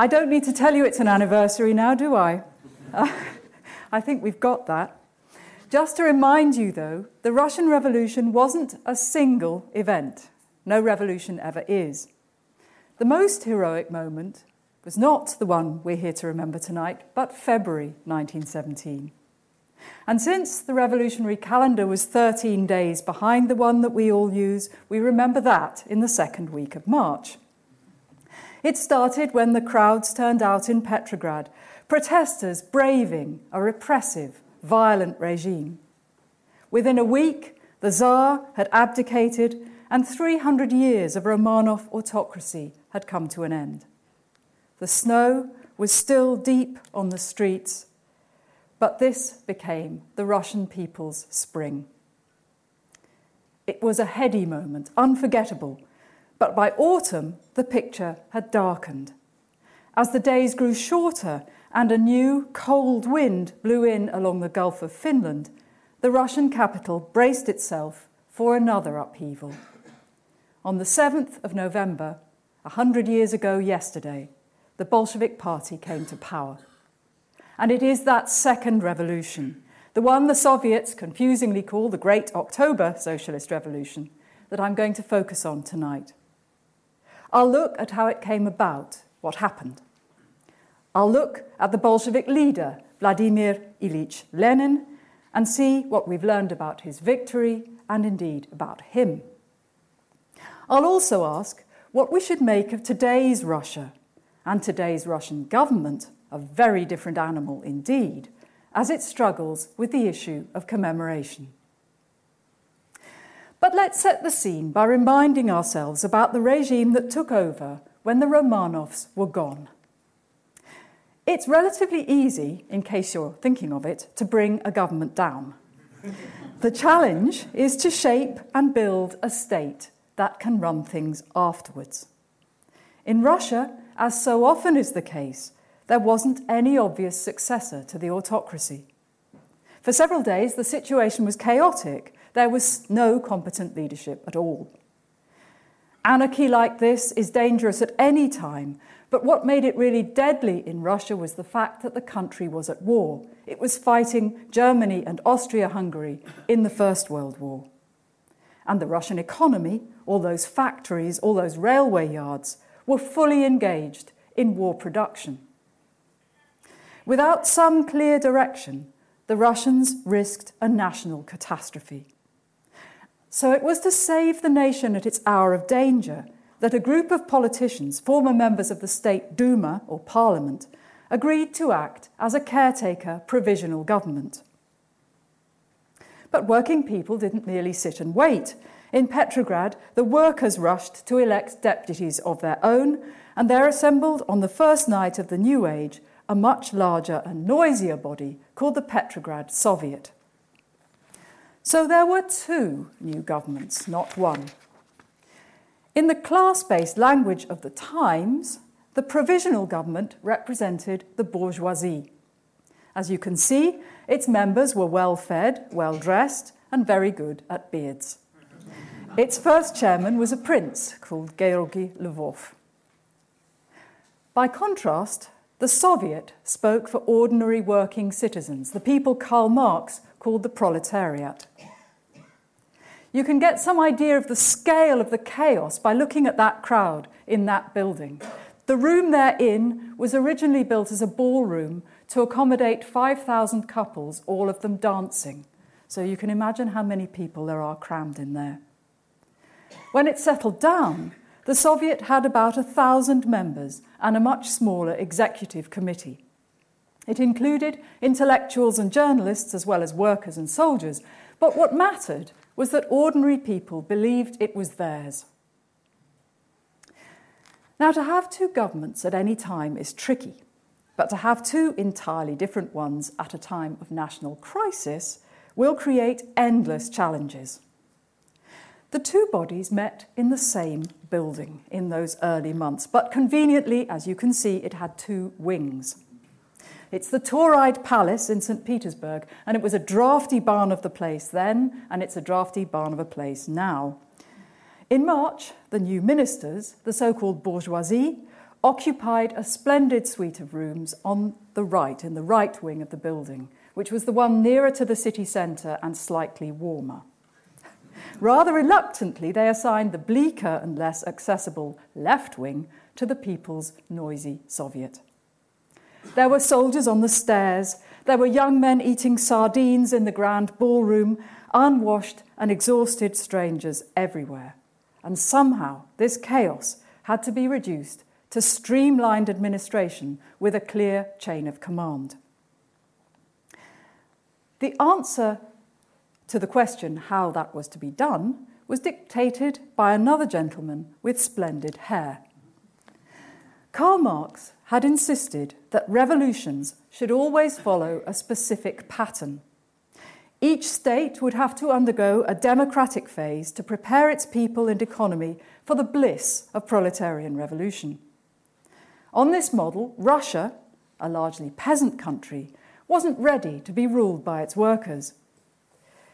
I don't need to tell you it's an anniversary now, do I? I think we've got that. Just to remind you, though, the Russian Revolution wasn't a single event. No revolution ever is. The most heroic moment was not the one we're here to remember tonight, but February 1917. And since the revolutionary calendar was 13 days behind the one that we all use, we remember that in the second week of March. It started when the crowds turned out in Petrograd, protesters braving a repressive, violent regime. Within a week, the Tsar had abdicated, and 300 years of Romanov autocracy had come to an end. The snow was still deep on the streets, but this became the Russian people's spring. It was a heady moment, unforgettable, but by autumn the picture had darkened. As the days grew shorter and a new cold wind blew in along the Gulf of Finland, the Russian capital braced itself for another upheaval. On the 7th of November, a hundred years ago yesterday, the Bolshevik Party came to power. And it is that second revolution, the one the Soviets confusingly call the Great October Socialist Revolution, that I'm going to focus on tonight. I'll look at how it came about, what happened. I'll look at the Bolshevik leader, Vladimir Ilyich Lenin, and see what we've learned about his victory and indeed about him. I'll also ask what we should make of today's Russia and today's Russian government a very different animal indeed, as it struggles with the issue of commemoration. But let's set the scene by reminding ourselves about the regime that took over when the Romanovs were gone. It's relatively easy, in case you're thinking of it, to bring a government down. the challenge is to shape and build a state that can run things afterwards. In Russia, as so often is the case, there wasn't any obvious successor to the autocracy. For several days, the situation was chaotic. There was no competent leadership at all. Anarchy like this is dangerous at any time, but what made it really deadly in Russia was the fact that the country was at war. It was fighting Germany and Austria Hungary in the First World War. And the Russian economy, all those factories, all those railway yards, were fully engaged in war production. Without some clear direction, the Russians risked a national catastrophe. So it was to save the nation at its hour of danger that a group of politicians, former members of the State Duma or Parliament, agreed to act as a caretaker provisional government. But working people didn't merely sit and wait. In Petrograd, the workers rushed to elect deputies of their own, and there assembled on the first night of the new age a much larger and noisier body called the Petrograd Soviet. So there were two new governments, not one. In the class based language of the Times, the provisional government represented the bourgeoisie. As you can see, its members were well fed, well dressed, and very good at beards. Its first chairman was a prince called Georgy Lvov. By contrast, the Soviet spoke for ordinary working citizens, the people Karl Marx called the proletariat. You can get some idea of the scale of the chaos by looking at that crowd in that building. The room they're in was originally built as a ballroom to accommodate 5,000 couples, all of them dancing. So you can imagine how many people there are crammed in there. When it settled down, the Soviet had about a thousand members and a much smaller executive committee. It included intellectuals and journalists as well as workers and soldiers, but what mattered was that ordinary people believed it was theirs. Now, to have two governments at any time is tricky, but to have two entirely different ones at a time of national crisis will create endless challenges. The two bodies met in the same building in those early months, but conveniently, as you can see, it had two wings. It's the Tauride Palace in St. Petersburg, and it was a drafty barn of the place then, and it's a drafty barn of a place now. In March, the new ministers, the so called bourgeoisie, occupied a splendid suite of rooms on the right, in the right wing of the building, which was the one nearer to the city centre and slightly warmer. Rather reluctantly, they assigned the bleaker and less accessible left wing to the people's noisy Soviet. There were soldiers on the stairs, there were young men eating sardines in the grand ballroom, unwashed and exhausted strangers everywhere. And somehow this chaos had to be reduced to streamlined administration with a clear chain of command. The answer to the question how that was to be done was dictated by another gentleman with splendid hair. Karl Marx had insisted that revolutions should always follow a specific pattern. Each state would have to undergo a democratic phase to prepare its people and economy for the bliss of proletarian revolution. On this model, Russia, a largely peasant country, wasn't ready to be ruled by its workers.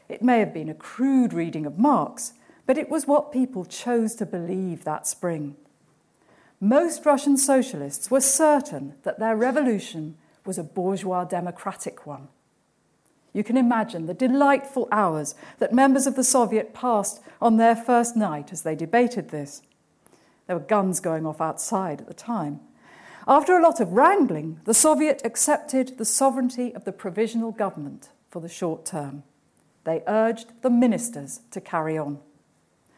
It may have been a crude reading of Marx, but it was what people chose to believe that spring. Most Russian socialists were certain that their revolution was a bourgeois democratic one. You can imagine the delightful hours that members of the Soviet passed on their first night as they debated this. There were guns going off outside at the time. After a lot of wrangling, the Soviet accepted the sovereignty of the provisional government for the short term. They urged the ministers to carry on,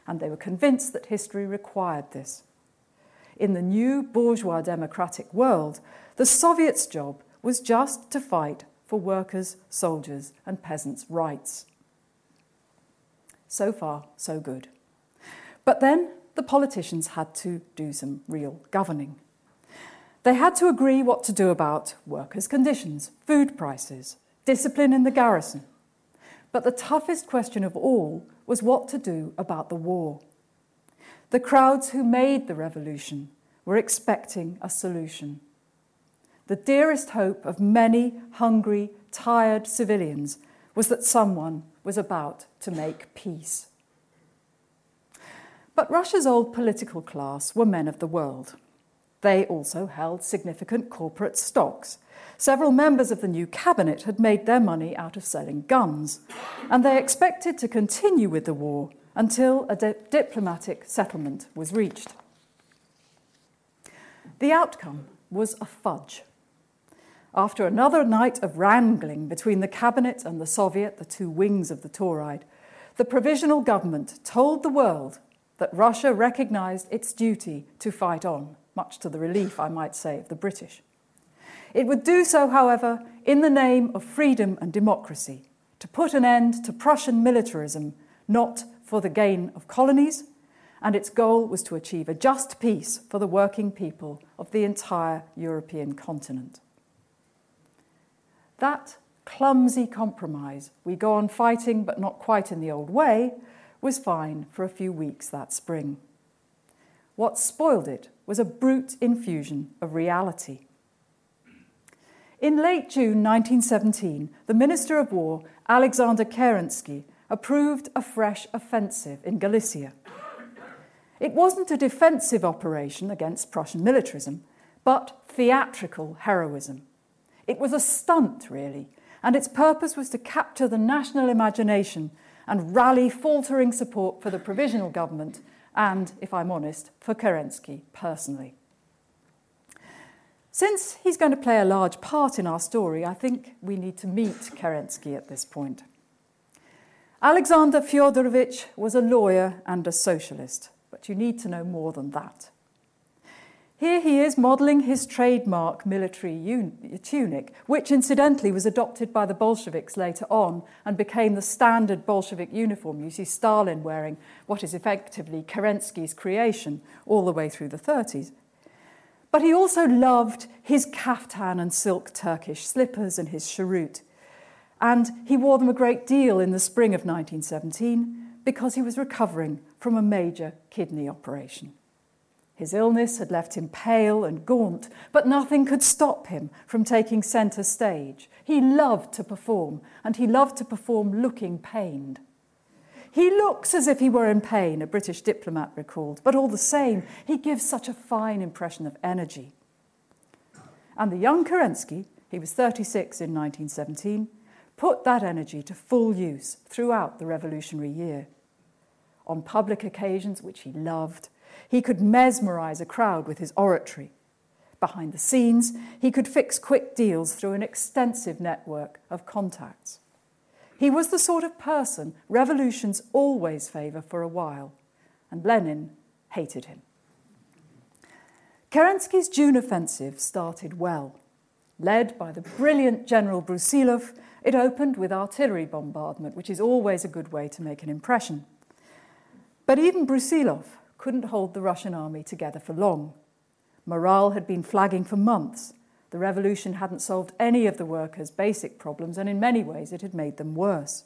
and they were convinced that history required this. In the new bourgeois democratic world, the Soviets' job was just to fight for workers, soldiers, and peasants' rights. So far, so good. But then the politicians had to do some real governing. They had to agree what to do about workers' conditions, food prices, discipline in the garrison. But the toughest question of all was what to do about the war. The crowds who made the revolution were expecting a solution. The dearest hope of many hungry, tired civilians was that someone was about to make peace. But Russia's old political class were men of the world. They also held significant corporate stocks. Several members of the new cabinet had made their money out of selling guns, and they expected to continue with the war until a di- diplomatic settlement was reached. The outcome was a fudge. After another night of wrangling between the cabinet and the Soviet, the two wings of the Tauride, the provisional government told the world that Russia recognized its duty to fight on much to the relief, I might say, of the British. It would do so, however, in the name of freedom and democracy, to put an end to Prussian militarism, not for the gain of colonies, and its goal was to achieve a just peace for the working people of the entire European continent. That clumsy compromise, we go on fighting but not quite in the old way, was fine for a few weeks that spring. What spoiled it was a brute infusion of reality. In late June 1917, the Minister of War, Alexander Kerensky, approved a fresh offensive in Galicia. It wasn't a defensive operation against Prussian militarism, but theatrical heroism. It was a stunt, really, and its purpose was to capture the national imagination and rally faltering support for the provisional government and, if I'm honest, for Kerensky personally. Since he's going to play a large part in our story, I think we need to meet Kerensky at this point. Alexander Fyodorovich was a lawyer and a socialist, but you need to know more than that. Here he is modelling his trademark military un- tunic, which incidentally was adopted by the Bolsheviks later on and became the standard Bolshevik uniform. You see Stalin wearing what is effectively Kerensky's creation all the way through the 30s. But he also loved his kaftan and silk Turkish slippers and his cheroot. And he wore them a great deal in the spring of 1917 because he was recovering from a major kidney operation. His illness had left him pale and gaunt, but nothing could stop him from taking centre stage. He loved to perform, and he loved to perform looking pained. He looks as if he were in pain, a British diplomat recalled, but all the same, he gives such a fine impression of energy. And the young Kerensky, he was 36 in 1917, put that energy to full use throughout the revolutionary year. On public occasions, which he loved, he could mesmerize a crowd with his oratory. Behind the scenes, he could fix quick deals through an extensive network of contacts. He was the sort of person revolutions always favour for a while, and Lenin hated him. Kerensky's June offensive started well. Led by the brilliant General Brusilov, it opened with artillery bombardment, which is always a good way to make an impression. But even Brusilov couldn't hold the Russian army together for long. Morale had been flagging for months. The revolution hadn't solved any of the workers' basic problems, and in many ways it had made them worse.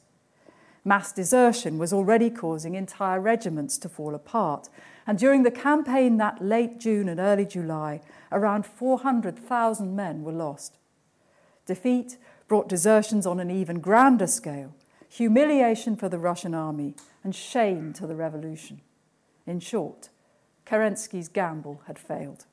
Mass desertion was already causing entire regiments to fall apart, and during the campaign that late June and early July, around 400,000 men were lost. Defeat brought desertions on an even grander scale, humiliation for the Russian army, and shame to the revolution. In short, Kerensky's gamble had failed.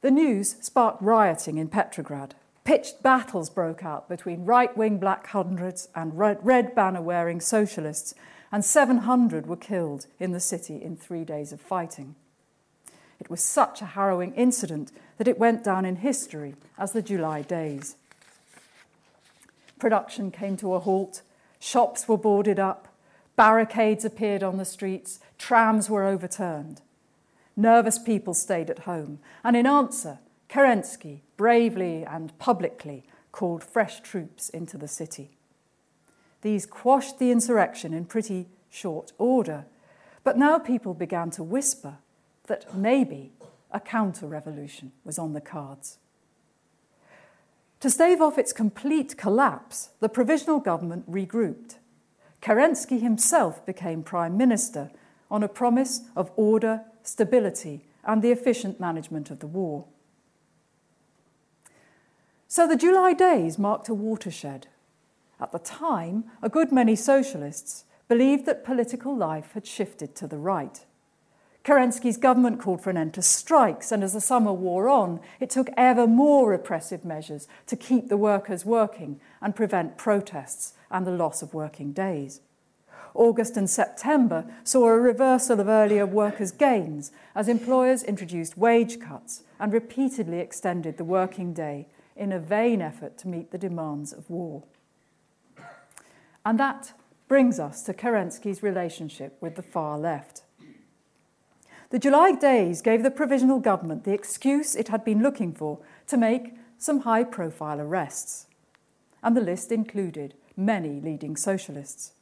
The news sparked rioting in Petrograd. Pitched battles broke out between right wing black hundreds and red banner wearing socialists, and 700 were killed in the city in three days of fighting. It was such a harrowing incident that it went down in history as the July days. Production came to a halt, shops were boarded up, barricades appeared on the streets, trams were overturned. Nervous people stayed at home, and in answer, Kerensky bravely and publicly called fresh troops into the city. These quashed the insurrection in pretty short order, but now people began to whisper that maybe a counter revolution was on the cards. To stave off its complete collapse, the provisional government regrouped. Kerensky himself became prime minister on a promise of order, stability, and the efficient management of the war. So the July days marked a watershed. At the time, a good many socialists believed that political life had shifted to the right. Kerensky's government called for an end to strikes, and as the summer wore on, it took ever more repressive measures to keep the workers working and prevent protests and the loss of working days. August and September saw a reversal of earlier workers' gains as employers introduced wage cuts and repeatedly extended the working day in a vain effort to meet the demands of war. And that brings us to Kerensky's relationship with the far left. The July days gave the provisional government the excuse it had been looking for to make some high profile arrests. And the list included many leading socialists.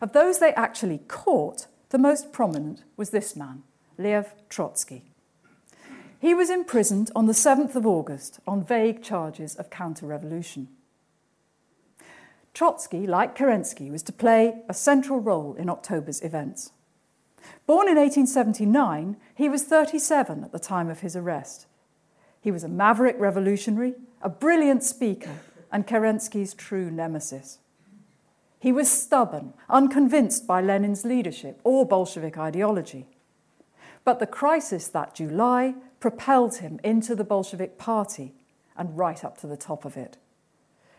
Of those they actually caught, the most prominent was this man, Lev Trotsky. He was imprisoned on the 7th of August on vague charges of counter revolution. Trotsky, like Kerensky, was to play a central role in October's events. Born in 1879, he was 37 at the time of his arrest. He was a maverick revolutionary, a brilliant speaker, and Kerensky's true nemesis. He was stubborn, unconvinced by Lenin's leadership or Bolshevik ideology. But the crisis that July propelled him into the Bolshevik Party and right up to the top of it.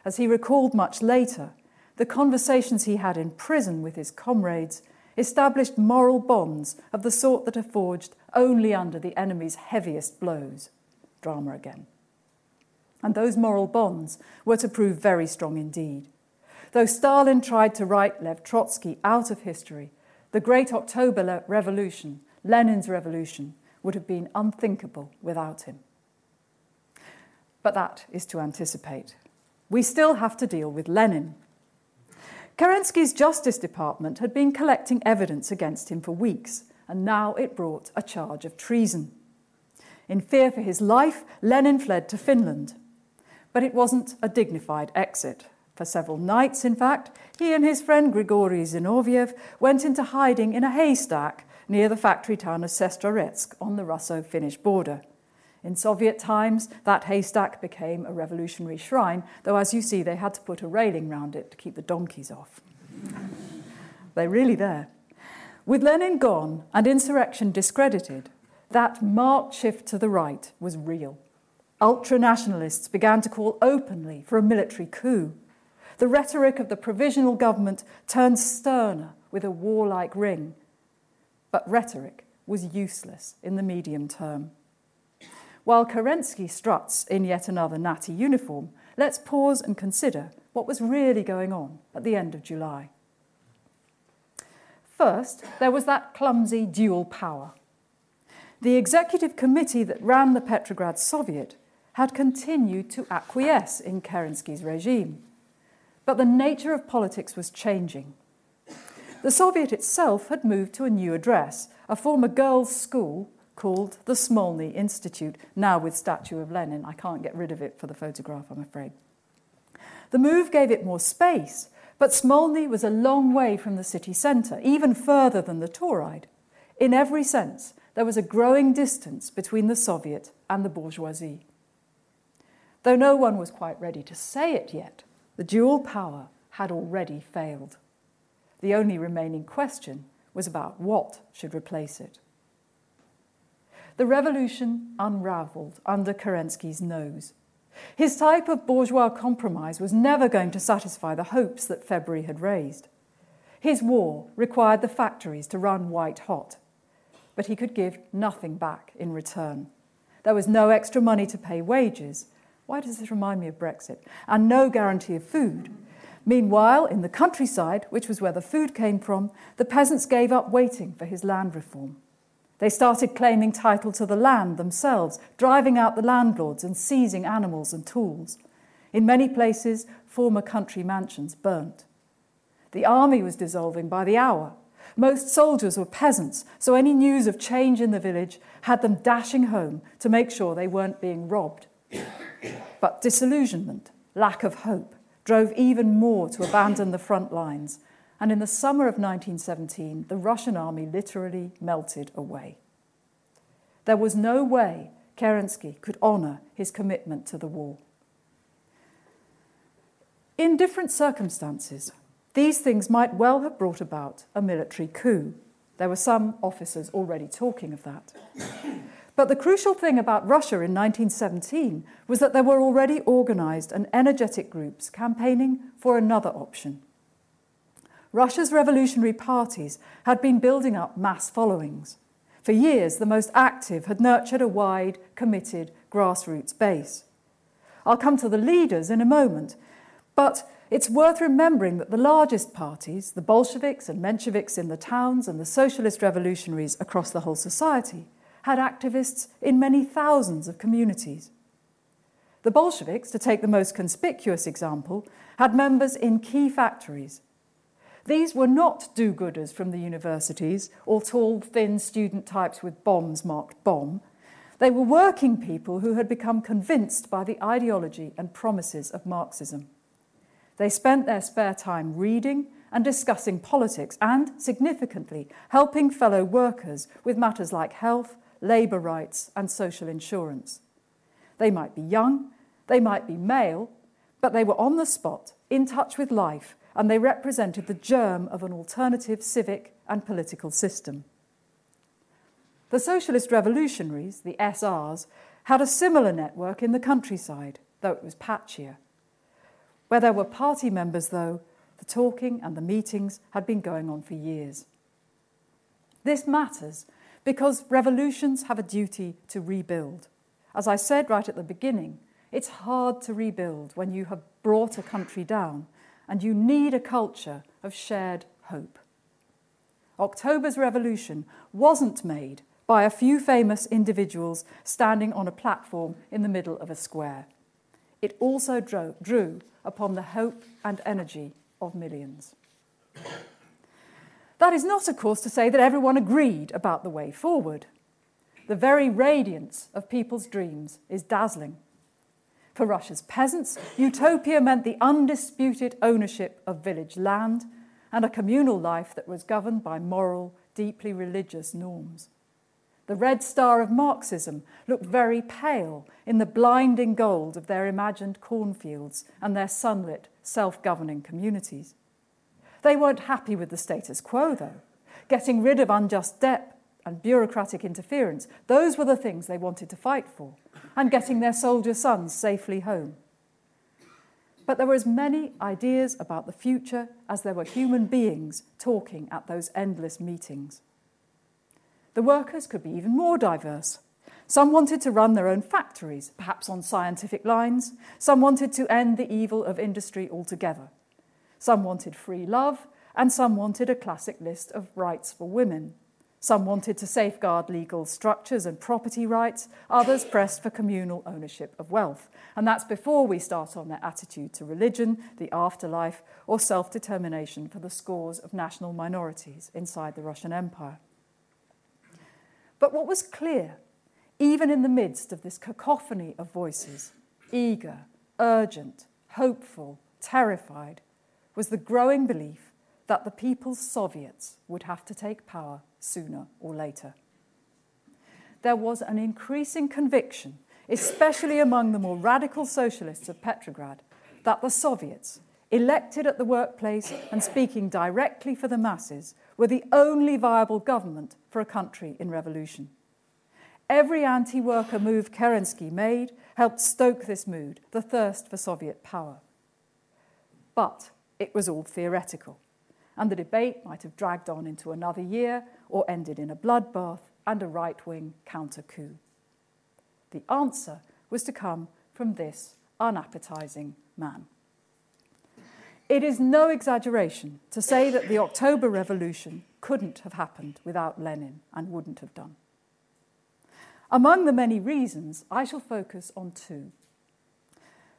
As he recalled much later, the conversations he had in prison with his comrades established moral bonds of the sort that are forged only under the enemy's heaviest blows. Drama again. And those moral bonds were to prove very strong indeed. Though Stalin tried to write Lev Trotsky out of history, the great October Revolution, Lenin's revolution, would have been unthinkable without him. But that is to anticipate. We still have to deal with Lenin. Kerensky's Justice Department had been collecting evidence against him for weeks, and now it brought a charge of treason. In fear for his life, Lenin fled to Finland. But it wasn't a dignified exit. For several nights, in fact, he and his friend Grigory Zinoviev went into hiding in a haystack near the factory town of Sestroretsk on the Russo Finnish border. In Soviet times, that haystack became a revolutionary shrine, though, as you see, they had to put a railing round it to keep the donkeys off. They're really there. With Lenin gone and insurrection discredited, that marked shift to the right was real. Ultra nationalists began to call openly for a military coup. The rhetoric of the provisional government turned sterner with a warlike ring. But rhetoric was useless in the medium term. While Kerensky struts in yet another natty uniform, let's pause and consider what was really going on at the end of July. First, there was that clumsy dual power. The executive committee that ran the Petrograd Soviet had continued to acquiesce in Kerensky's regime. But the nature of politics was changing. The Soviet itself had moved to a new address, a former girls' school called the Smolny Institute, now with statue of Lenin. I can't get rid of it for the photograph, I'm afraid. The move gave it more space, but Smolny was a long way from the city centre, even further than the Tauride. In every sense, there was a growing distance between the Soviet and the bourgeoisie. Though no one was quite ready to say it yet, the dual power had already failed. The only remaining question was about what should replace it. The revolution unravelled under Kerensky's nose. His type of bourgeois compromise was never going to satisfy the hopes that February had raised. His war required the factories to run white hot, but he could give nothing back in return. There was no extra money to pay wages. Why does this remind me of Brexit? And no guarantee of food. Meanwhile, in the countryside, which was where the food came from, the peasants gave up waiting for his land reform. They started claiming title to the land themselves, driving out the landlords and seizing animals and tools. In many places, former country mansions burnt. The army was dissolving by the hour. Most soldiers were peasants, so any news of change in the village had them dashing home to make sure they weren't being robbed. But disillusionment, lack of hope, drove even more to abandon the front lines and in the summer of 1917, the Russian army literally melted away. There was no way Kerensky could honour his commitment to the war. In different circumstances, these things might well have brought about a military coup. There were some officers already talking of that. But the crucial thing about Russia in 1917 was that there were already organised and energetic groups campaigning for another option Russia's revolutionary parties had been building up mass followings. For years, the most active had nurtured a wide, committed grassroots base. I'll come to the leaders in a moment, but it's worth remembering that the largest parties, the Bolsheviks and Mensheviks in the towns and the socialist revolutionaries across the whole society, had activists in many thousands of communities. The Bolsheviks, to take the most conspicuous example, had members in key factories these were not do gooders from the universities or tall, thin student types with bombs marked bomb. They were working people who had become convinced by the ideology and promises of Marxism. They spent their spare time reading and discussing politics and, significantly, helping fellow workers with matters like health, labour rights, and social insurance. They might be young, they might be male, but they were on the spot, in touch with life, and they represented the germ of an alternative civic and political system. The socialist revolutionaries, the SRs, had a similar network in the countryside, though it was patchier. Where there were party members, though, the talking and the meetings had been going on for years. This matters because revolutions have a duty to rebuild. As I said right at the beginning, it's hard to rebuild when you have brought a country down and you need a culture of shared hope. October's revolution wasn't made by a few famous individuals standing on a platform in the middle of a square. It also drew, drew upon the hope and energy of millions. That is not, of course, to say that everyone agreed about the way forward. The very radiance of people's dreams is dazzling. For Russia's peasants, utopia meant the undisputed ownership of village land and a communal life that was governed by moral, deeply religious norms. The red star of Marxism looked very pale in the blinding gold of their imagined cornfields and their sunlit, self governing communities. They weren't happy with the status quo, though. Getting rid of unjust debt and bureaucratic interference, those were the things they wanted to fight for, and getting their soldier sons safely home. But there were as many ideas about the future as there were human beings talking at those endless meetings. The workers could be even more diverse. Some wanted to run their own factories, perhaps on scientific lines. Some wanted to end the evil of industry altogether. Some wanted free love, and some wanted a classic list of rights for women. Some wanted to safeguard legal structures and property rights, others pressed for communal ownership of wealth. And that's before we start on their attitude to religion, the afterlife, or self determination for the scores of national minorities inside the Russian Empire. But what was clear, even in the midst of this cacophony of voices, eager, urgent, hopeful, terrified, was the growing belief that the People's Soviets would have to take power sooner or later. There was an increasing conviction, especially among the more radical socialists of Petrograd, that the Soviets, elected at the workplace and speaking directly for the masses, were the only viable government for a country in revolution. Every anti worker move Kerensky made helped stoke this mood, the thirst for Soviet power. But it was all theoretical and the debate might have dragged on into another year or ended in a bloodbath and a right wing counter coup. The answer was to come from this unappetizing man. It is no exaggeration to say that the October Revolution couldn't have happened without Lenin and wouldn't have done. Among the many reasons, I shall focus on two.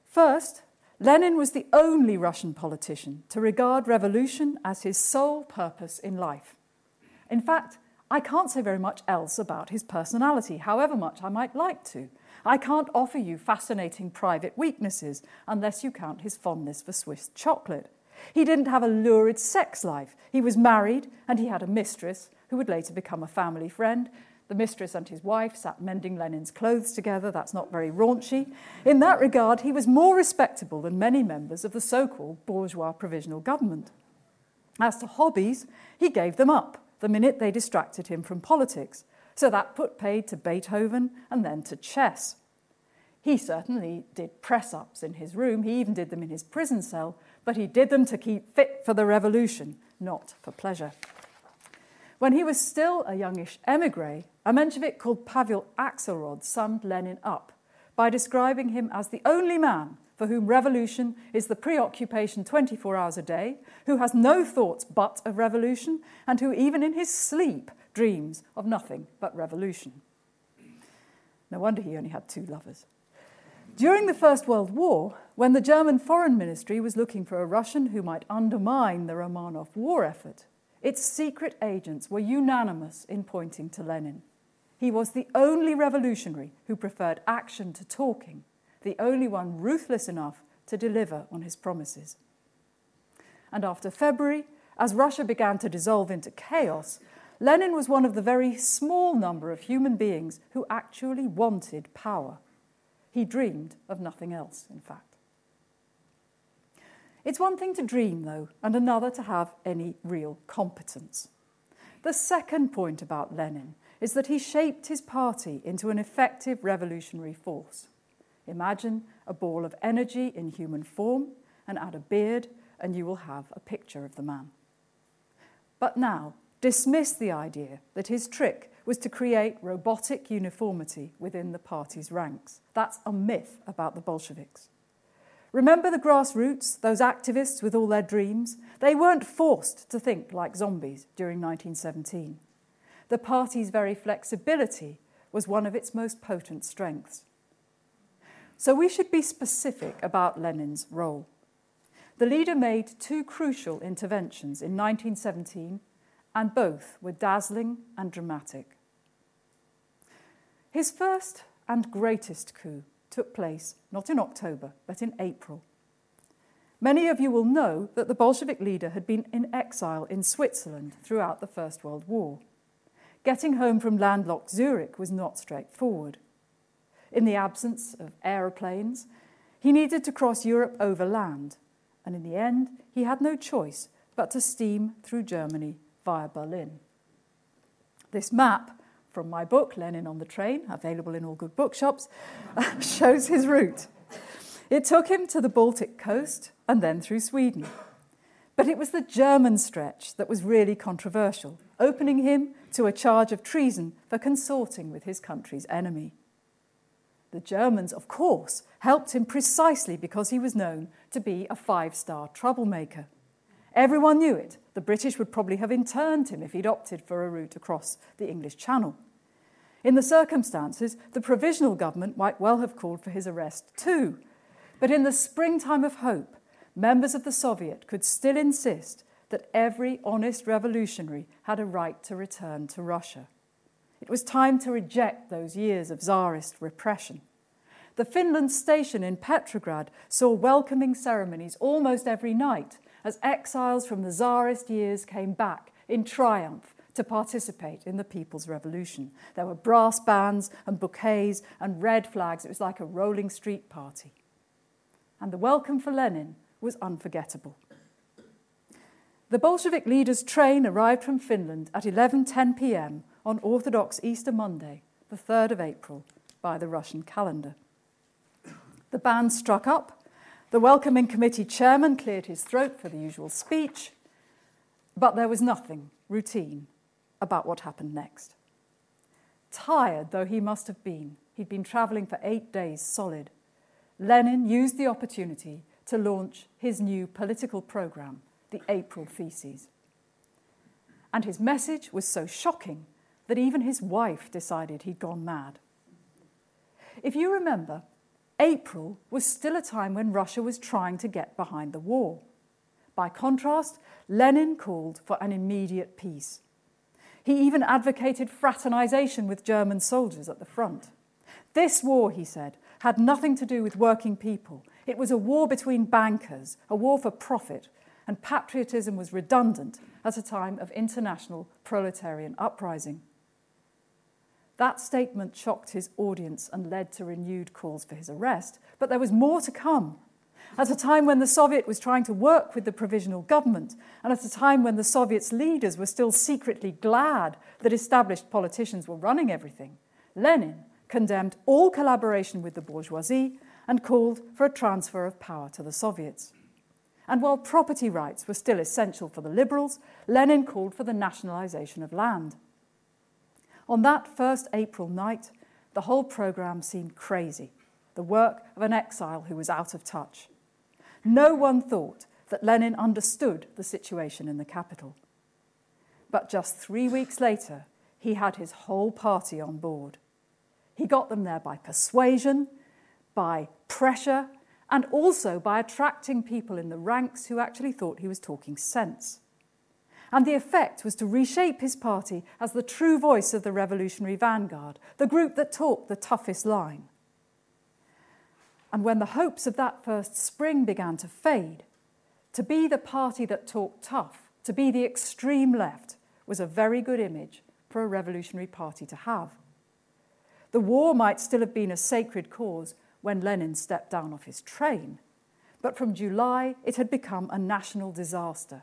First, Lenin was the only Russian politician to regard revolution as his sole purpose in life. In fact, I can't say very much else about his personality, however much I might like to. I can't offer you fascinating private weaknesses unless you count his fondness for Swiss chocolate. He didn't have a lurid sex life. He was married and he had a mistress who would later become a family friend, the mistress and his wife sat mending Lenin's clothes together. That's not very raunchy. In that regard, he was more respectable than many members of the so called bourgeois provisional government. As to hobbies, he gave them up the minute they distracted him from politics. So that put paid to Beethoven and then to chess. He certainly did press ups in his room, he even did them in his prison cell, but he did them to keep fit for the revolution, not for pleasure. When he was still a youngish emigre, a Menshevik called Pavel Axelrod summed Lenin up by describing him as the only man for whom revolution is the preoccupation 24 hours a day, who has no thoughts but of revolution, and who, even in his sleep, dreams of nothing but revolution. No wonder he only had two lovers. During the First World War, when the German Foreign Ministry was looking for a Russian who might undermine the Romanov war effort, its secret agents were unanimous in pointing to Lenin. He was the only revolutionary who preferred action to talking, the only one ruthless enough to deliver on his promises. And after February, as Russia began to dissolve into chaos, Lenin was one of the very small number of human beings who actually wanted power. He dreamed of nothing else, in fact. It's one thing to dream, though, and another to have any real competence. The second point about Lenin is that he shaped his party into an effective revolutionary force. Imagine a ball of energy in human form and add a beard, and you will have a picture of the man. But now, dismiss the idea that his trick was to create robotic uniformity within the party's ranks. That's a myth about the Bolsheviks. Remember the grassroots, those activists with all their dreams? They weren't forced to think like zombies during 1917. The party's very flexibility was one of its most potent strengths. So we should be specific about Lenin's role. The leader made two crucial interventions in 1917, and both were dazzling and dramatic. His first and greatest coup took place not in October, but in April. Many of you will know that the Bolshevik leader had been in exile in Switzerland throughout the First World War. Getting home from landlocked Zurich was not straightforward. In the absence of aeroplanes, he needed to cross Europe overland, and in the end, he had no choice but to steam through Germany via Berlin. This map from my book, Lenin on the Train, available in all good bookshops, shows his route. It took him to the Baltic coast and then through Sweden. But it was the German stretch that was really controversial, opening him to a charge of treason for consorting with his country's enemy. The Germans, of course, helped him precisely because he was known to be a five star troublemaker. Everyone knew it. The British would probably have interned him if he'd opted for a route across the English Channel. In the circumstances, the provisional government might well have called for his arrest too. But in the springtime of hope, members of the Soviet could still insist that every honest revolutionary had a right to return to Russia. It was time to reject those years of Tsarist repression. The Finland station in Petrograd saw welcoming ceremonies almost every night as exiles from the Tsarist years came back in triumph to participate in the People's Revolution. There were brass bands and bouquets and red flags. It was like a rolling street party. And the welcome for Lenin was unforgettable. The Bolshevik leader's train arrived from Finland at 11:10 p.m. on Orthodox Easter Monday, the 3rd of April, by the Russian calendar. The band struck up. The welcoming committee chairman cleared his throat for the usual speech, but there was nothing routine about what happened next. Tired though he must have been, he'd been travelling for eight days solid. Lenin used the opportunity to launch his new political program, the April Theses. And his message was so shocking that even his wife decided he'd gone mad. If you remember, April was still a time when Russia was trying to get behind the war. By contrast, Lenin called for an immediate peace. He even advocated fraternization with German soldiers at the front. This war, he said, had nothing to do with working people. It was a war between bankers, a war for profit, and patriotism was redundant at a time of international proletarian uprising. That statement shocked his audience and led to renewed calls for his arrest, but there was more to come. At a time when the Soviet was trying to work with the provisional government, and at a time when the Soviet's leaders were still secretly glad that established politicians were running everything, Lenin condemned all collaboration with the bourgeoisie and called for a transfer of power to the Soviets. And while property rights were still essential for the liberals, Lenin called for the nationalization of land. On that first April night, the whole program seemed crazy, the work of an exile who was out of touch. No one thought that Lenin understood the situation in the capital. But just three weeks later, he had his whole party on board. He got them there by persuasion, by pressure, and also by attracting people in the ranks who actually thought he was talking sense. And the effect was to reshape his party as the true voice of the revolutionary vanguard, the group that talked the toughest line. And when the hopes of that first spring began to fade, to be the party that talked tough, to be the extreme left, was a very good image for a revolutionary party to have. The war might still have been a sacred cause when Lenin stepped down off his train, but from July it had become a national disaster.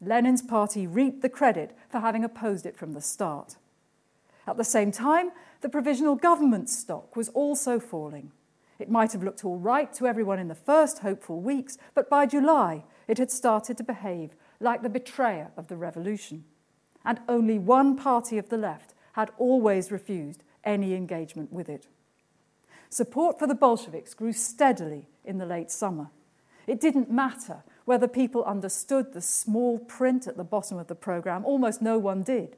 Lenin's party reaped the credit for having opposed it from the start. At the same time, the provisional government's stock was also falling. It might have looked all right to everyone in the first hopeful weeks, but by July it had started to behave like the betrayer of the revolution. And only one party of the left had always refused any engagement with it. Support for the Bolsheviks grew steadily in the late summer. It didn't matter whether people understood the small print at the bottom of the program, almost no one did.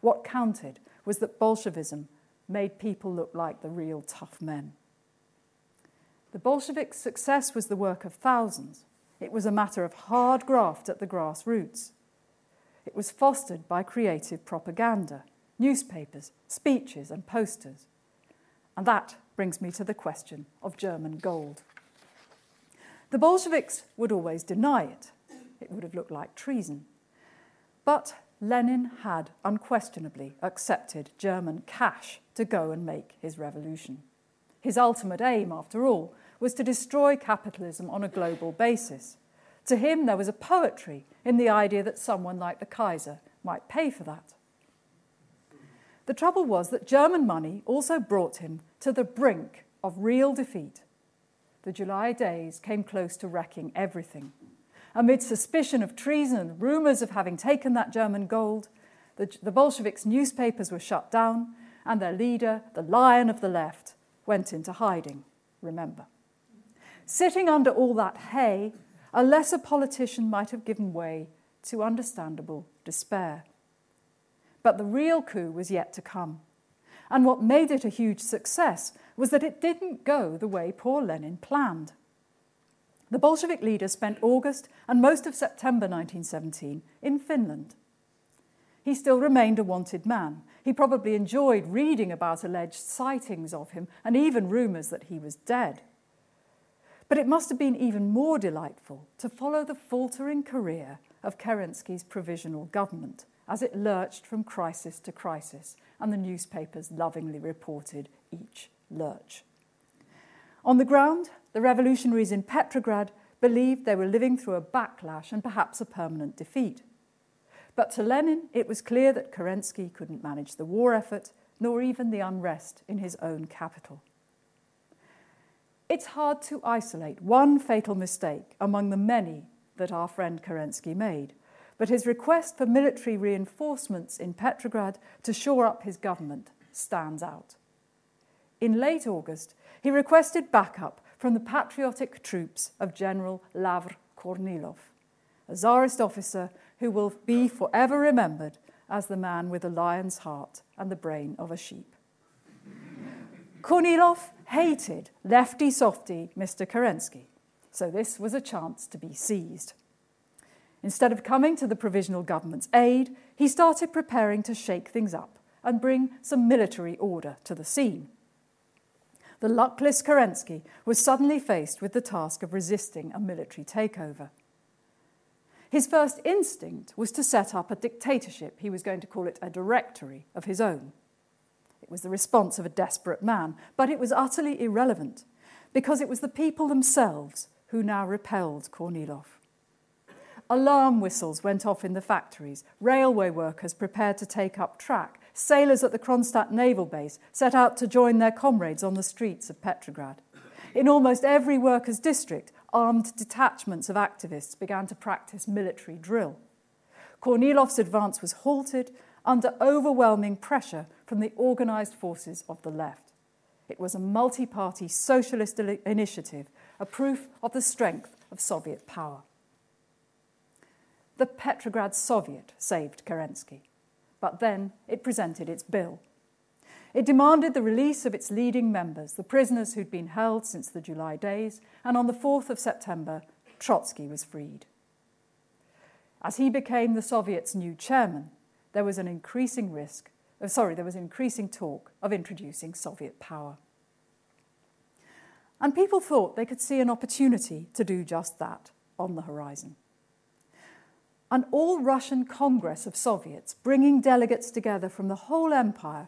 What counted was that Bolshevism made people look like the real tough men. The Bolsheviks' success was the work of thousands. It was a matter of hard graft at the grassroots. It was fostered by creative propaganda newspapers, speeches, and posters. And that brings me to the question of German gold. The Bolsheviks would always deny it. It would have looked like treason. But Lenin had unquestionably accepted German cash to go and make his revolution. His ultimate aim, after all, was to destroy capitalism on a global basis. To him, there was a poetry in the idea that someone like the Kaiser might pay for that. The trouble was that German money also brought him to the brink of real defeat. The July days came close to wrecking everything. Amid suspicion of treason rumours of having taken that German gold, the, the Bolsheviks' newspapers were shut down, and their leader, the lion of the left, went into hiding, remember. Sitting under all that hay, a lesser politician might have given way to understandable despair. But the real coup was yet to come. And what made it a huge success was that it didn't go the way poor Lenin planned. The Bolshevik leader spent August and most of September 1917 in Finland. He still remained a wanted man. He probably enjoyed reading about alleged sightings of him and even rumours that he was dead. But it must have been even more delightful to follow the faltering career of Kerensky's provisional government as it lurched from crisis to crisis, and the newspapers lovingly reported each lurch. On the ground, the revolutionaries in Petrograd believed they were living through a backlash and perhaps a permanent defeat. But to Lenin, it was clear that Kerensky couldn't manage the war effort, nor even the unrest in his own capital. It's hard to isolate one fatal mistake among the many that our friend Kerensky made, but his request for military reinforcements in Petrograd to shore up his government stands out. In late August, he requested backup from the patriotic troops of General Lavr Kornilov, a Tsarist officer who will be forever remembered as the man with a lion's heart and the brain of a sheep. Kornilov hated lefty softy Mr. Kerensky, so this was a chance to be seized. Instead of coming to the provisional government's aid, he started preparing to shake things up and bring some military order to the scene. The luckless Kerensky was suddenly faced with the task of resisting a military takeover. His first instinct was to set up a dictatorship, he was going to call it a directory of his own. It was the response of a desperate man, but it was utterly irrelevant because it was the people themselves who now repelled Kornilov. Alarm whistles went off in the factories. Railway workers prepared to take up track. Sailors at the Kronstadt naval base set out to join their comrades on the streets of Petrograd. In almost every workers' district, armed detachments of activists began to practice military drill. Kornilov's advance was halted under overwhelming pressure from the organised forces of the left. It was a multi party socialist initiative, a proof of the strength of Soviet power the Petrograd Soviet saved Kerensky, but then it presented its bill. It demanded the release of its leading members, the prisoners who'd been held since the July days, and on the 4th of September, Trotsky was freed. As he became the Soviet's new chairman, there was an increasing risk, oh, sorry, there was increasing talk of introducing Soviet power. And people thought they could see an opportunity to do just that on the horizon an all Russian Congress of Soviets, bringing delegates together from the whole empire,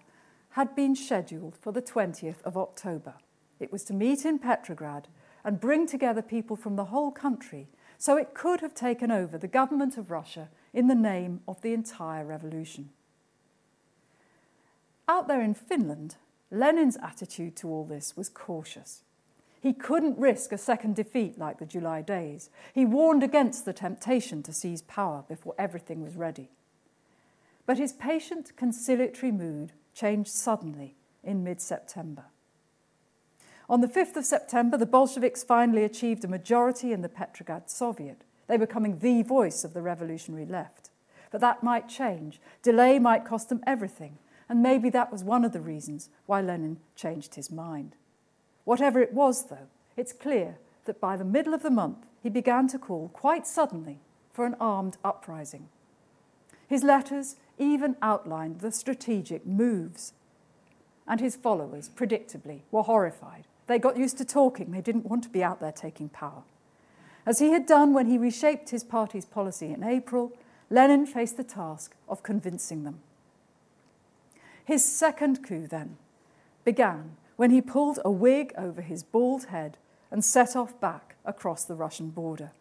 had been scheduled for the 20th of October. It was to meet in Petrograd and bring together people from the whole country so it could have taken over the government of Russia in the name of the entire revolution. Out there in Finland, Lenin's attitude to all this was cautious. He couldn't risk a second defeat like the July days. He warned against the temptation to seize power before everything was ready. But his patient, conciliatory mood changed suddenly in mid September. On the 5th of September, the Bolsheviks finally achieved a majority in the Petrograd Soviet. They were becoming the voice of the revolutionary left. But that might change. Delay might cost them everything. And maybe that was one of the reasons why Lenin changed his mind. Whatever it was, though, it's clear that by the middle of the month he began to call quite suddenly for an armed uprising. His letters even outlined the strategic moves. And his followers, predictably, were horrified. They got used to talking, they didn't want to be out there taking power. As he had done when he reshaped his party's policy in April, Lenin faced the task of convincing them. His second coup, then, began when he pulled a wig over his bald head and set off back across the Russian border.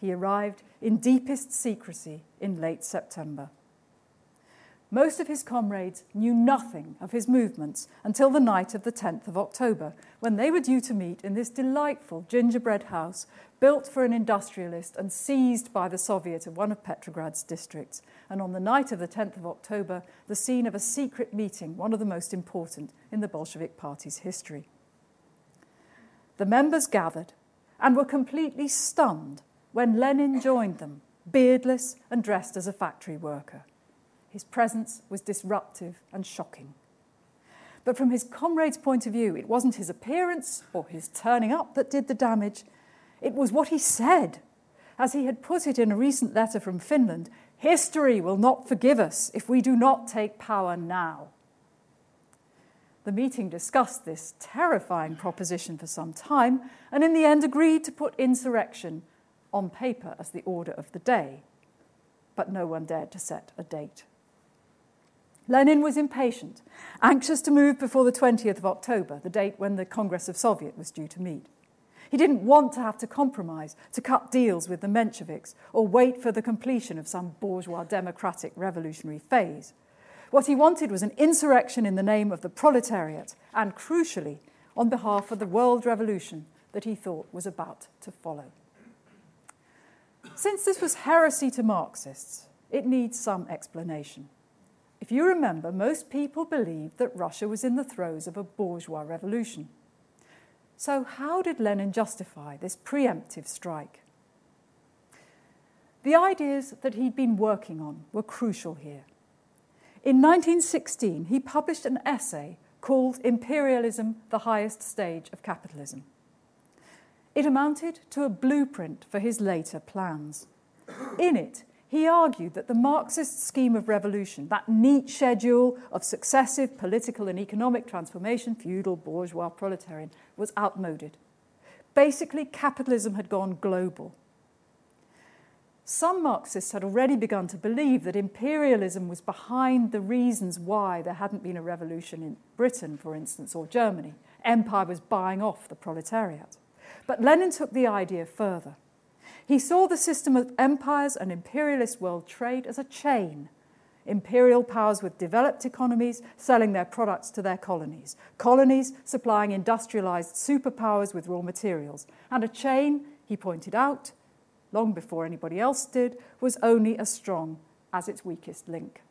He arrived in deepest secrecy in late September. Most of his comrades knew nothing of his movements until the night of the 10th of October, when they were due to meet in this delightful gingerbread house built for an industrialist and seized by the Soviet of one of Petrograd's districts. And on the night of the 10th of October, the scene of a secret meeting, one of the most important in the Bolshevik Party's history. The members gathered and were completely stunned when Lenin joined them, beardless and dressed as a factory worker. His presence was disruptive and shocking. But from his comrade's point of view, it wasn't his appearance or his turning up that did the damage, it was what he said. As he had put it in a recent letter from Finland, history will not forgive us if we do not take power now. The meeting discussed this terrifying proposition for some time and in the end agreed to put insurrection on paper as the order of the day. But no one dared to set a date. Lenin was impatient, anxious to move before the 20th of October, the date when the Congress of Soviet was due to meet. He didn't want to have to compromise, to cut deals with the Mensheviks, or wait for the completion of some bourgeois democratic revolutionary phase. What he wanted was an insurrection in the name of the proletariat, and crucially, on behalf of the world revolution that he thought was about to follow. Since this was heresy to Marxists, it needs some explanation. If you remember, most people believed that Russia was in the throes of a bourgeois revolution. So, how did Lenin justify this preemptive strike? The ideas that he'd been working on were crucial here. In 1916, he published an essay called Imperialism, the Highest Stage of Capitalism. It amounted to a blueprint for his later plans. In it, he argued that the Marxist scheme of revolution, that neat schedule of successive political and economic transformation, feudal, bourgeois, proletarian, was outmoded. Basically, capitalism had gone global. Some Marxists had already begun to believe that imperialism was behind the reasons why there hadn't been a revolution in Britain, for instance, or Germany. Empire was buying off the proletariat. But Lenin took the idea further. He saw the system of empires and imperialist world trade as a chain. Imperial powers with developed economies selling their products to their colonies, colonies supplying industrialized superpowers with raw materials, and a chain, he pointed out, long before anybody else did, was only as strong as its weakest link.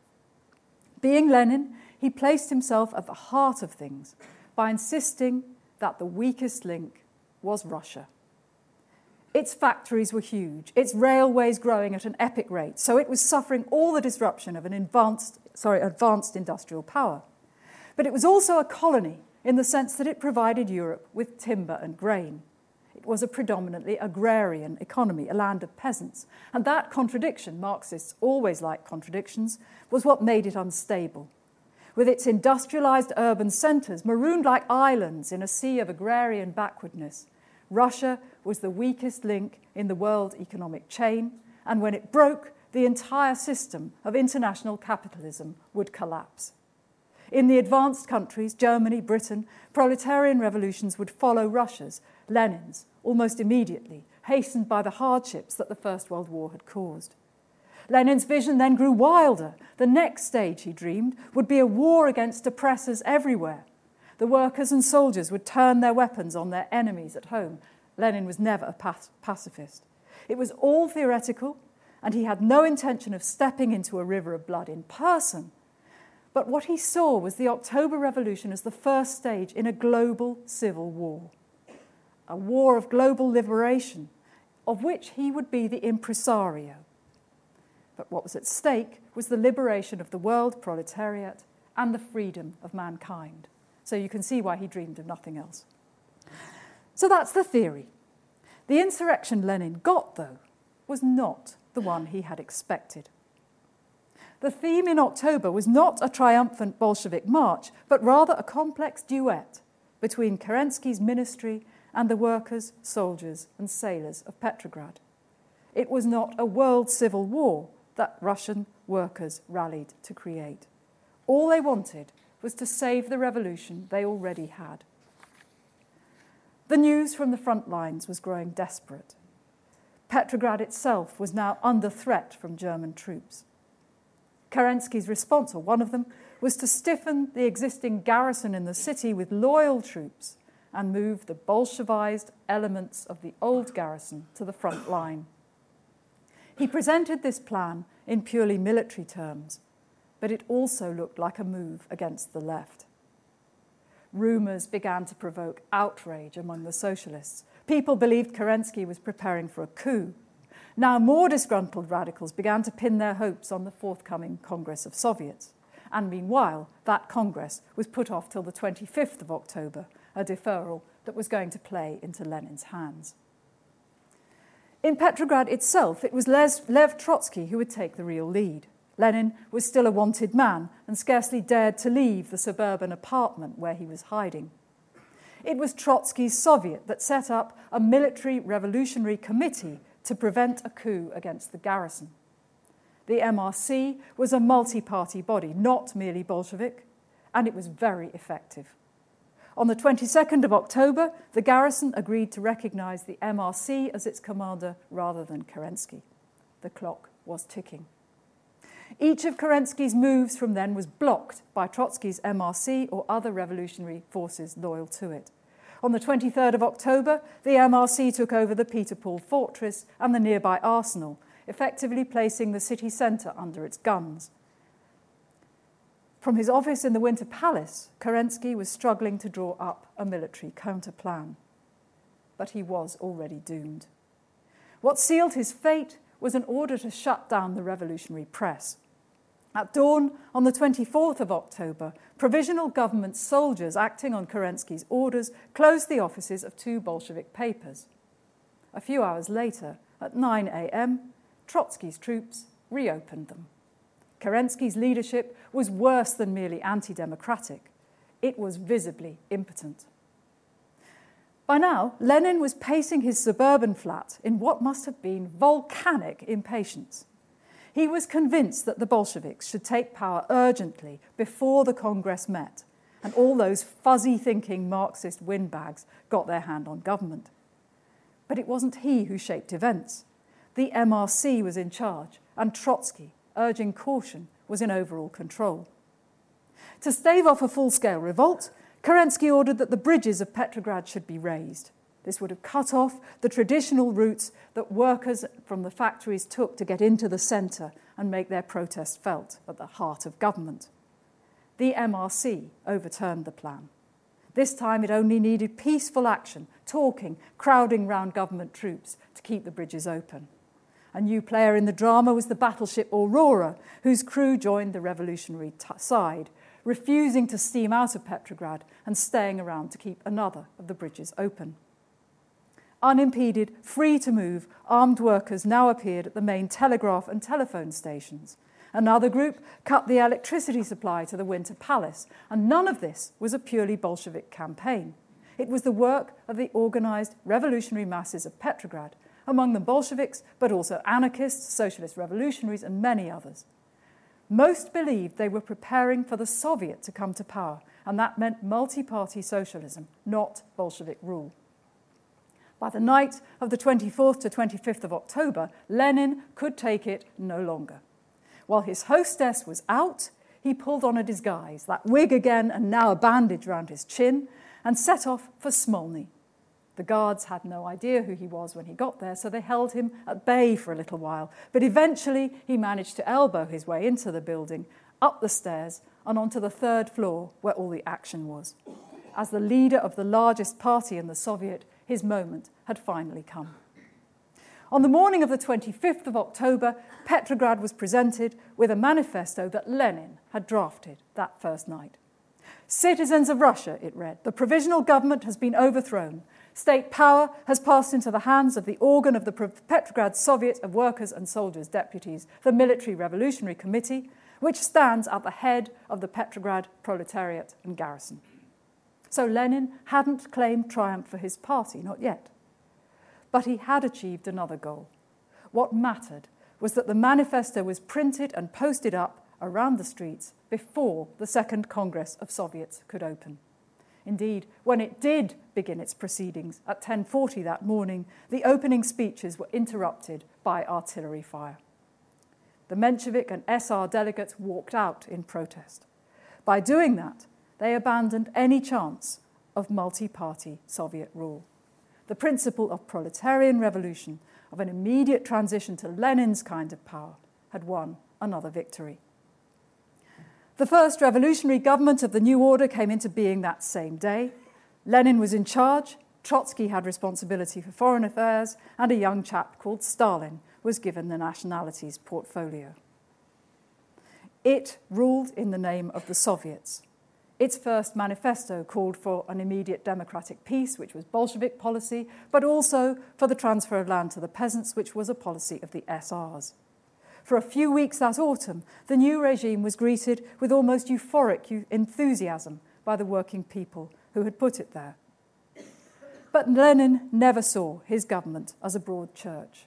Being Lenin, he placed himself at the heart of things by insisting that the weakest link was Russia. Its factories were huge, its railways growing at an epic rate, so it was suffering all the disruption of an advanced, sorry, advanced industrial power. But it was also a colony in the sense that it provided Europe with timber and grain. It was a predominantly agrarian economy, a land of peasants. And that contradiction, Marxists always like contradictions, was what made it unstable. With its industrialized urban centers marooned like islands in a sea of agrarian backwardness, Russia was the weakest link in the world economic chain, and when it broke, the entire system of international capitalism would collapse. In the advanced countries, Germany, Britain, proletarian revolutions would follow Russia's, Lenin's, almost immediately, hastened by the hardships that the First World War had caused. Lenin's vision then grew wilder. The next stage, he dreamed, would be a war against oppressors everywhere, the workers and soldiers would turn their weapons on their enemies at home. Lenin was never a pacifist. It was all theoretical, and he had no intention of stepping into a river of blood in person. But what he saw was the October Revolution as the first stage in a global civil war, a war of global liberation, of which he would be the impresario. But what was at stake was the liberation of the world proletariat and the freedom of mankind. So you can see why he dreamed of nothing else. So that's the theory. The insurrection Lenin got, though, was not the one he had expected. The theme in October was not a triumphant Bolshevik march, but rather a complex duet between Kerensky's ministry and the workers, soldiers, and sailors of Petrograd. It was not a world civil war that Russian workers rallied to create. All they wanted was to save the revolution they already had. The news from the front lines was growing desperate. Petrograd itself was now under threat from German troops. Kerensky's response, or one of them, was to stiffen the existing garrison in the city with loyal troops and move the Bolshevized elements of the old garrison to the front line. He presented this plan in purely military terms, but it also looked like a move against the left. Rumours began to provoke outrage among the socialists. People believed Kerensky was preparing for a coup. Now, more disgruntled radicals began to pin their hopes on the forthcoming Congress of Soviets. And meanwhile, that Congress was put off till the 25th of October, a deferral that was going to play into Lenin's hands. In Petrograd itself, it was Lev Trotsky who would take the real lead. Lenin was still a wanted man and scarcely dared to leave the suburban apartment where he was hiding. It was Trotsky's Soviet that set up a military revolutionary committee to prevent a coup against the garrison. The MRC was a multi party body, not merely Bolshevik, and it was very effective. On the 22nd of October, the garrison agreed to recognize the MRC as its commander rather than Kerensky. The clock was ticking. Each of Kerensky's moves from then was blocked by Trotsky's MRC or other revolutionary forces loyal to it. On the 23rd of October, the MRC took over the Peter Paul fortress and the nearby arsenal, effectively placing the city centre under its guns. From his office in the Winter Palace, Kerensky was struggling to draw up a military counterplan. But he was already doomed. What sealed his fate was an order to shut down the revolutionary press. At dawn on the 24th of October, provisional government soldiers acting on Kerensky's orders closed the offices of two Bolshevik papers. A few hours later, at 9 a.m., Trotsky's troops reopened them. Kerensky's leadership was worse than merely anti democratic, it was visibly impotent. By now, Lenin was pacing his suburban flat in what must have been volcanic impatience. He was convinced that the Bolsheviks should take power urgently before the Congress met and all those fuzzy thinking Marxist windbags got their hand on government. But it wasn't he who shaped events. The MRC was in charge, and Trotsky, urging caution, was in overall control. To stave off a full scale revolt, Kerensky ordered that the bridges of Petrograd should be raised. This would have cut off the traditional routes that workers from the factories took to get into the centre and make their protest felt at the heart of government. The MRC overturned the plan. This time it only needed peaceful action, talking, crowding round government troops to keep the bridges open. A new player in the drama was the battleship Aurora, whose crew joined the revolutionary side, refusing to steam out of Petrograd and staying around to keep another of the bridges open. Unimpeded, free to move, armed workers now appeared at the main telegraph and telephone stations. Another group cut the electricity supply to the Winter Palace, and none of this was a purely Bolshevik campaign. It was the work of the organized revolutionary masses of Petrograd, among them Bolsheviks, but also anarchists, socialist revolutionaries, and many others. Most believed they were preparing for the Soviet to come to power, and that meant multi party socialism, not Bolshevik rule. By the night of the 24th to 25th of October, Lenin could take it no longer. While his hostess was out, he pulled on a disguise, that wig again and now a bandage round his chin, and set off for Smolny. The guards had no idea who he was when he got there, so they held him at bay for a little while. But eventually, he managed to elbow his way into the building, up the stairs, and onto the third floor where all the action was. As the leader of the largest party in the Soviet, his moment had finally come. On the morning of the 25th of October, Petrograd was presented with a manifesto that Lenin had drafted that first night. Citizens of Russia, it read, the provisional government has been overthrown. State power has passed into the hands of the organ of the Petrograd Soviet of Workers and Soldiers Deputies, the Military Revolutionary Committee, which stands at the head of the Petrograd proletariat and garrison. So Lenin hadn't claimed triumph for his party, not yet. But he had achieved another goal. What mattered was that the manifesto was printed and posted up around the streets before the Second Congress of Soviets could open. Indeed, when it did begin its proceedings at 10:40 that morning, the opening speeches were interrupted by artillery fire. The Menshevik and SR delegates walked out in protest. By doing that, they abandoned any chance of multi party Soviet rule. The principle of proletarian revolution, of an immediate transition to Lenin's kind of power, had won another victory. The first revolutionary government of the new order came into being that same day. Lenin was in charge, Trotsky had responsibility for foreign affairs, and a young chap called Stalin was given the nationalities portfolio. It ruled in the name of the Soviets. Its first manifesto called for an immediate democratic peace, which was Bolshevik policy, but also for the transfer of land to the peasants, which was a policy of the SRs. For a few weeks that autumn, the new regime was greeted with almost euphoric enthusiasm by the working people who had put it there. But Lenin never saw his government as a broad church.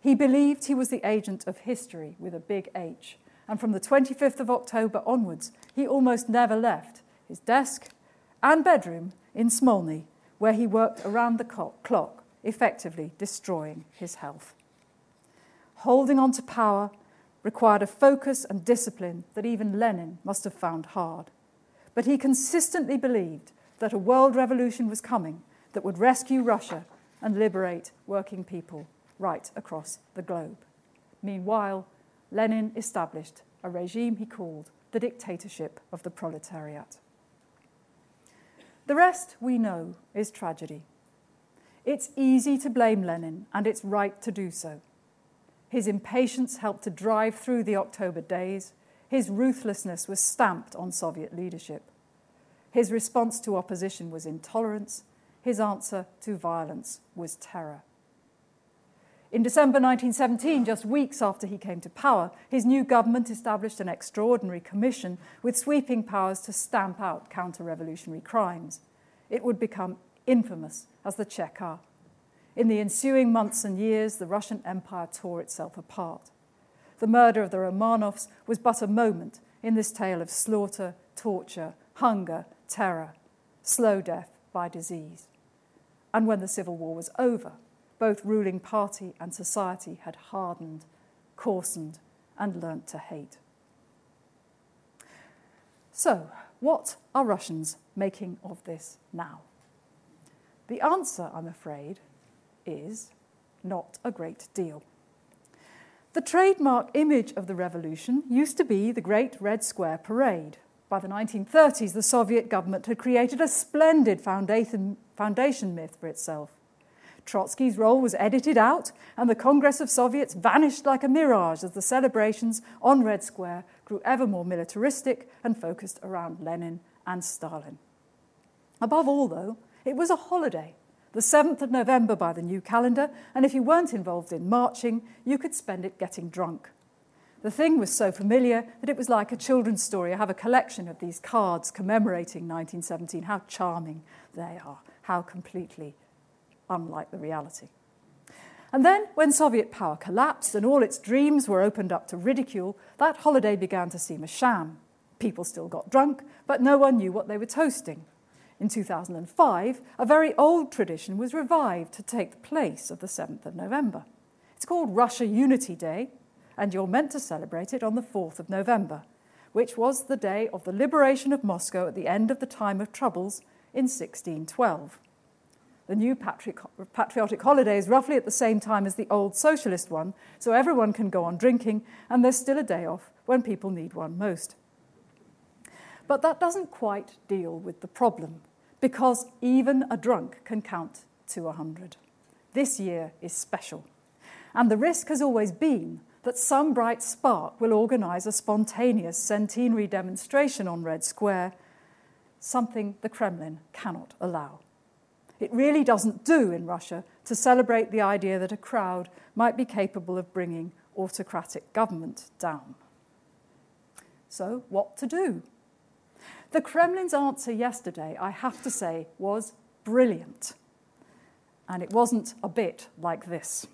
He believed he was the agent of history with a big H, and from the 25th of October onwards, he almost never left his desk and bedroom in Smolny, where he worked around the clock, effectively destroying his health. Holding on to power required a focus and discipline that even Lenin must have found hard. But he consistently believed that a world revolution was coming that would rescue Russia and liberate working people right across the globe. Meanwhile, Lenin established a regime he called the dictatorship of the proletariat. The rest we know is tragedy. It's easy to blame Lenin, and it's right to do so. His impatience helped to drive through the October days. His ruthlessness was stamped on Soviet leadership. His response to opposition was intolerance. His answer to violence was terror. In December 1917, just weeks after he came to power, his new government established an extraordinary commission with sweeping powers to stamp out counter revolutionary crimes. It would become infamous as the Cheka. In the ensuing months and years, the Russian Empire tore itself apart. The murder of the Romanovs was but a moment in this tale of slaughter, torture, hunger, terror, slow death by disease. And when the Civil War was over, both ruling party and society had hardened, coarsened, and learnt to hate. So, what are Russians making of this now? The answer, I'm afraid, is not a great deal. The trademark image of the revolution used to be the Great Red Square Parade. By the 1930s, the Soviet government had created a splendid foundation, myth for itself. Trotsky's role was edited out, and the Congress of Soviets vanished like a mirage as the celebrations on Red Square grew ever more militaristic and focused around Lenin and Stalin. Above all, though, it was a holiday, the 7th of November by the new calendar, and if you weren't involved in marching, you could spend it getting drunk. The thing was so familiar that it was like a children's story. I have a collection of these cards commemorating 1917. How charming they are, how completely unlike the reality. And then, when Soviet power collapsed and all its dreams were opened up to ridicule, that holiday began to seem a sham. People still got drunk, but no one knew what they were toasting. In 2005, a very old tradition was revived to take the place of the 7th of November. It's called Russia Unity Day, and you're meant to celebrate it on the 4th of November, which was the day of the liberation of Moscow at the end of the time of troubles in 1612. The new patriotic holiday is roughly at the same time as the old socialist one, so everyone can go on drinking, and there's still a day off when people need one most. But that doesn't quite deal with the problem, because even a drunk can count to 100. This year is special. And the risk has always been that some bright spark will organise a spontaneous centenary demonstration on Red Square, something the Kremlin cannot allow. It really doesn't do in Russia to celebrate the idea that a crowd might be capable of bringing autocratic government down. So, what to do? The Kremlin's answer yesterday, I have to say, was brilliant. And it wasn't a bit like this.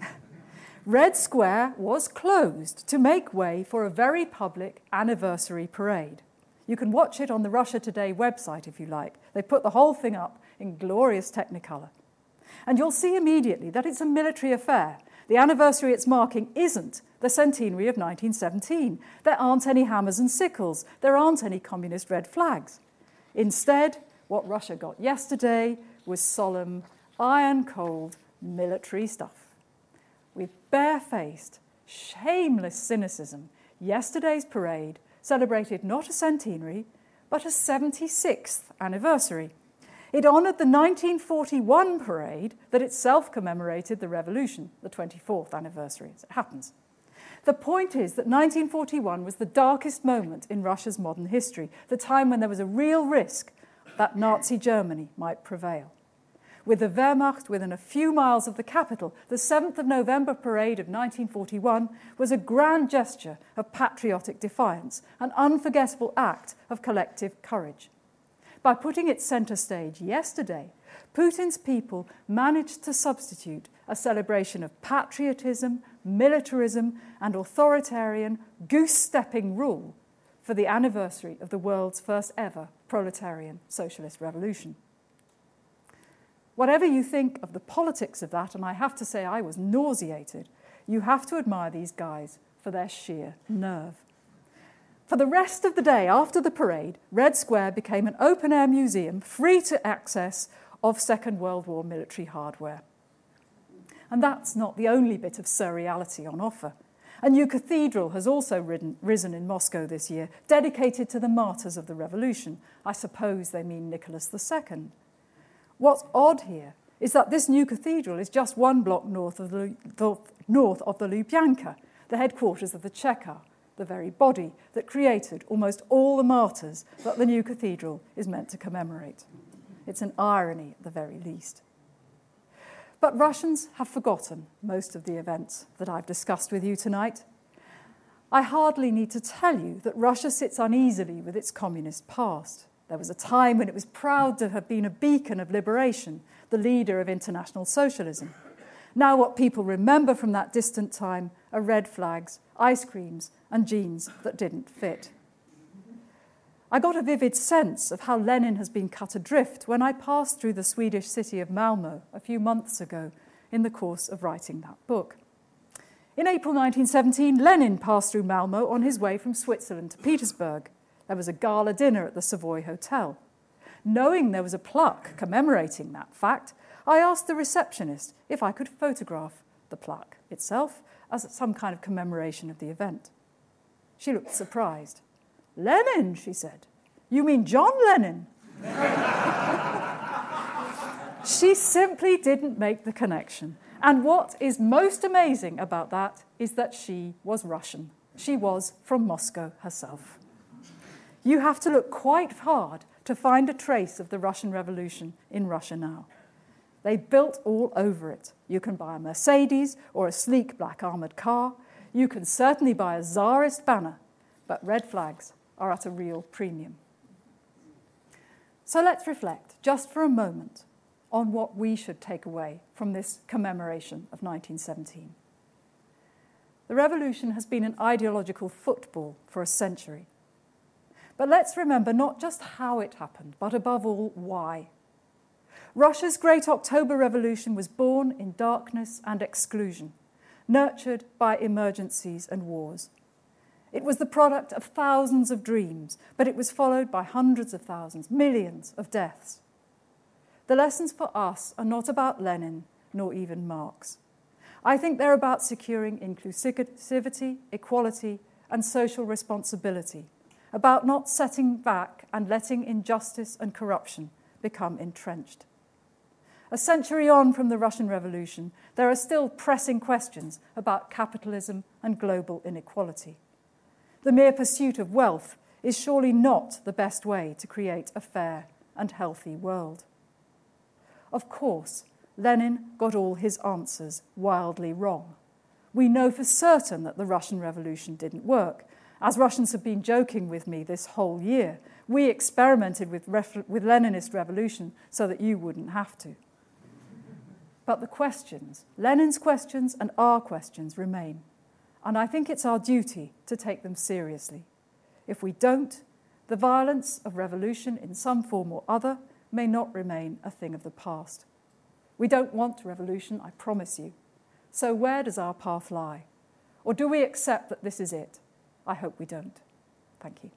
Red Square was closed to make way for a very public anniversary parade. You can watch it on the Russia Today website if you like. They put the whole thing up in glorious technicolor. And you'll see immediately that it's a military affair. The anniversary it's marking isn't the centenary of 1917. There aren't any hammers and sickles. There aren't any communist red flags. Instead, what Russia got yesterday was solemn, iron cold military stuff. With barefaced, shameless cynicism, yesterday's parade celebrated not a centenary, but a 76th anniversary. It honoured the 1941 parade that itself commemorated the revolution, the 24th anniversary, as it happens. The point is that 1941 was the darkest moment in Russia's modern history, the time when there was a real risk that Nazi Germany might prevail. With the Wehrmacht within a few miles of the capital, the 7th of November parade of 1941 was a grand gesture of patriotic defiance, an unforgettable act of collective courage. By putting it centre stage yesterday, Putin's people managed to substitute a celebration of patriotism, militarism, and authoritarian, goose stepping rule for the anniversary of the world's first ever proletarian socialist revolution. Whatever you think of the politics of that, and I have to say I was nauseated, you have to admire these guys for their sheer nerve. For the rest of the day after the parade, Red Square became an open air museum free to access of Second World War military hardware. And that's not the only bit of surreality on offer. A new cathedral has also risen in Moscow this year, dedicated to the martyrs of the revolution. I suppose they mean Nicholas II. What's odd here is that this new cathedral is just one block north of the, north of the Lubyanka, the headquarters of the Cheka, the very body that created almost all the martyrs that the new cathedral is meant to commemorate. It's an irony at the very least. But Russians have forgotten most of the events that I've discussed with you tonight. I hardly need to tell you that Russia sits uneasily with its communist past. There was a time when it was proud to have been a beacon of liberation, the leader of international socialism. Now, what people remember from that distant time are red flags, ice creams, and jeans that didn't fit. I got a vivid sense of how Lenin has been cut adrift when I passed through the Swedish city of Malmo a few months ago in the course of writing that book. In April 1917, Lenin passed through Malmo on his way from Switzerland to Petersburg. There was a gala dinner at the Savoy Hotel. Knowing there was a plaque commemorating that fact, I asked the receptionist if I could photograph the plaque itself as some kind of commemoration of the event. She looked surprised. Lenin, she said. You mean John Lennon? she simply didn't make the connection. And what is most amazing about that is that she was Russian. She was from Moscow herself. You have to look quite hard to find a trace of the Russian Revolution in Russia now. They built all over it. You can buy a Mercedes or a sleek black armoured car. You can certainly buy a czarist banner, but red flags are at a real premium. So let's reflect just for a moment on what we should take away from this commemoration of 1917. The revolution has been an ideological football for a century. But let's remember not just how it happened, but above all, why. Russia's Great October Revolution was born in darkness and exclusion, nurtured by emergencies and wars. It was the product of thousands of dreams, but it was followed by hundreds of thousands, millions of deaths. The lessons for us are not about Lenin nor even Marx. I think they're about securing inclusivity, equality, and social responsibility about not setting back and letting injustice and corruption become entrenched. A century on from the Russian Revolution, there are still pressing questions about capitalism and global inequality. The mere pursuit of wealth is surely not the best way to create a fair and healthy world. Of course, Lenin got all his answers wildly wrong. We know for certain that the Russian Revolution didn't work, as Russians have been joking with me this whole year, we experimented with, with Leninist revolution so that you wouldn't have to. But the questions, Lenin's questions and our questions, remain. And I think it's our duty to take them seriously. If we don't, the violence of revolution in some form or other may not remain a thing of the past. We don't want revolution, I promise you. So, where does our path lie? Or do we accept that this is it? I hope we don't. Thank you.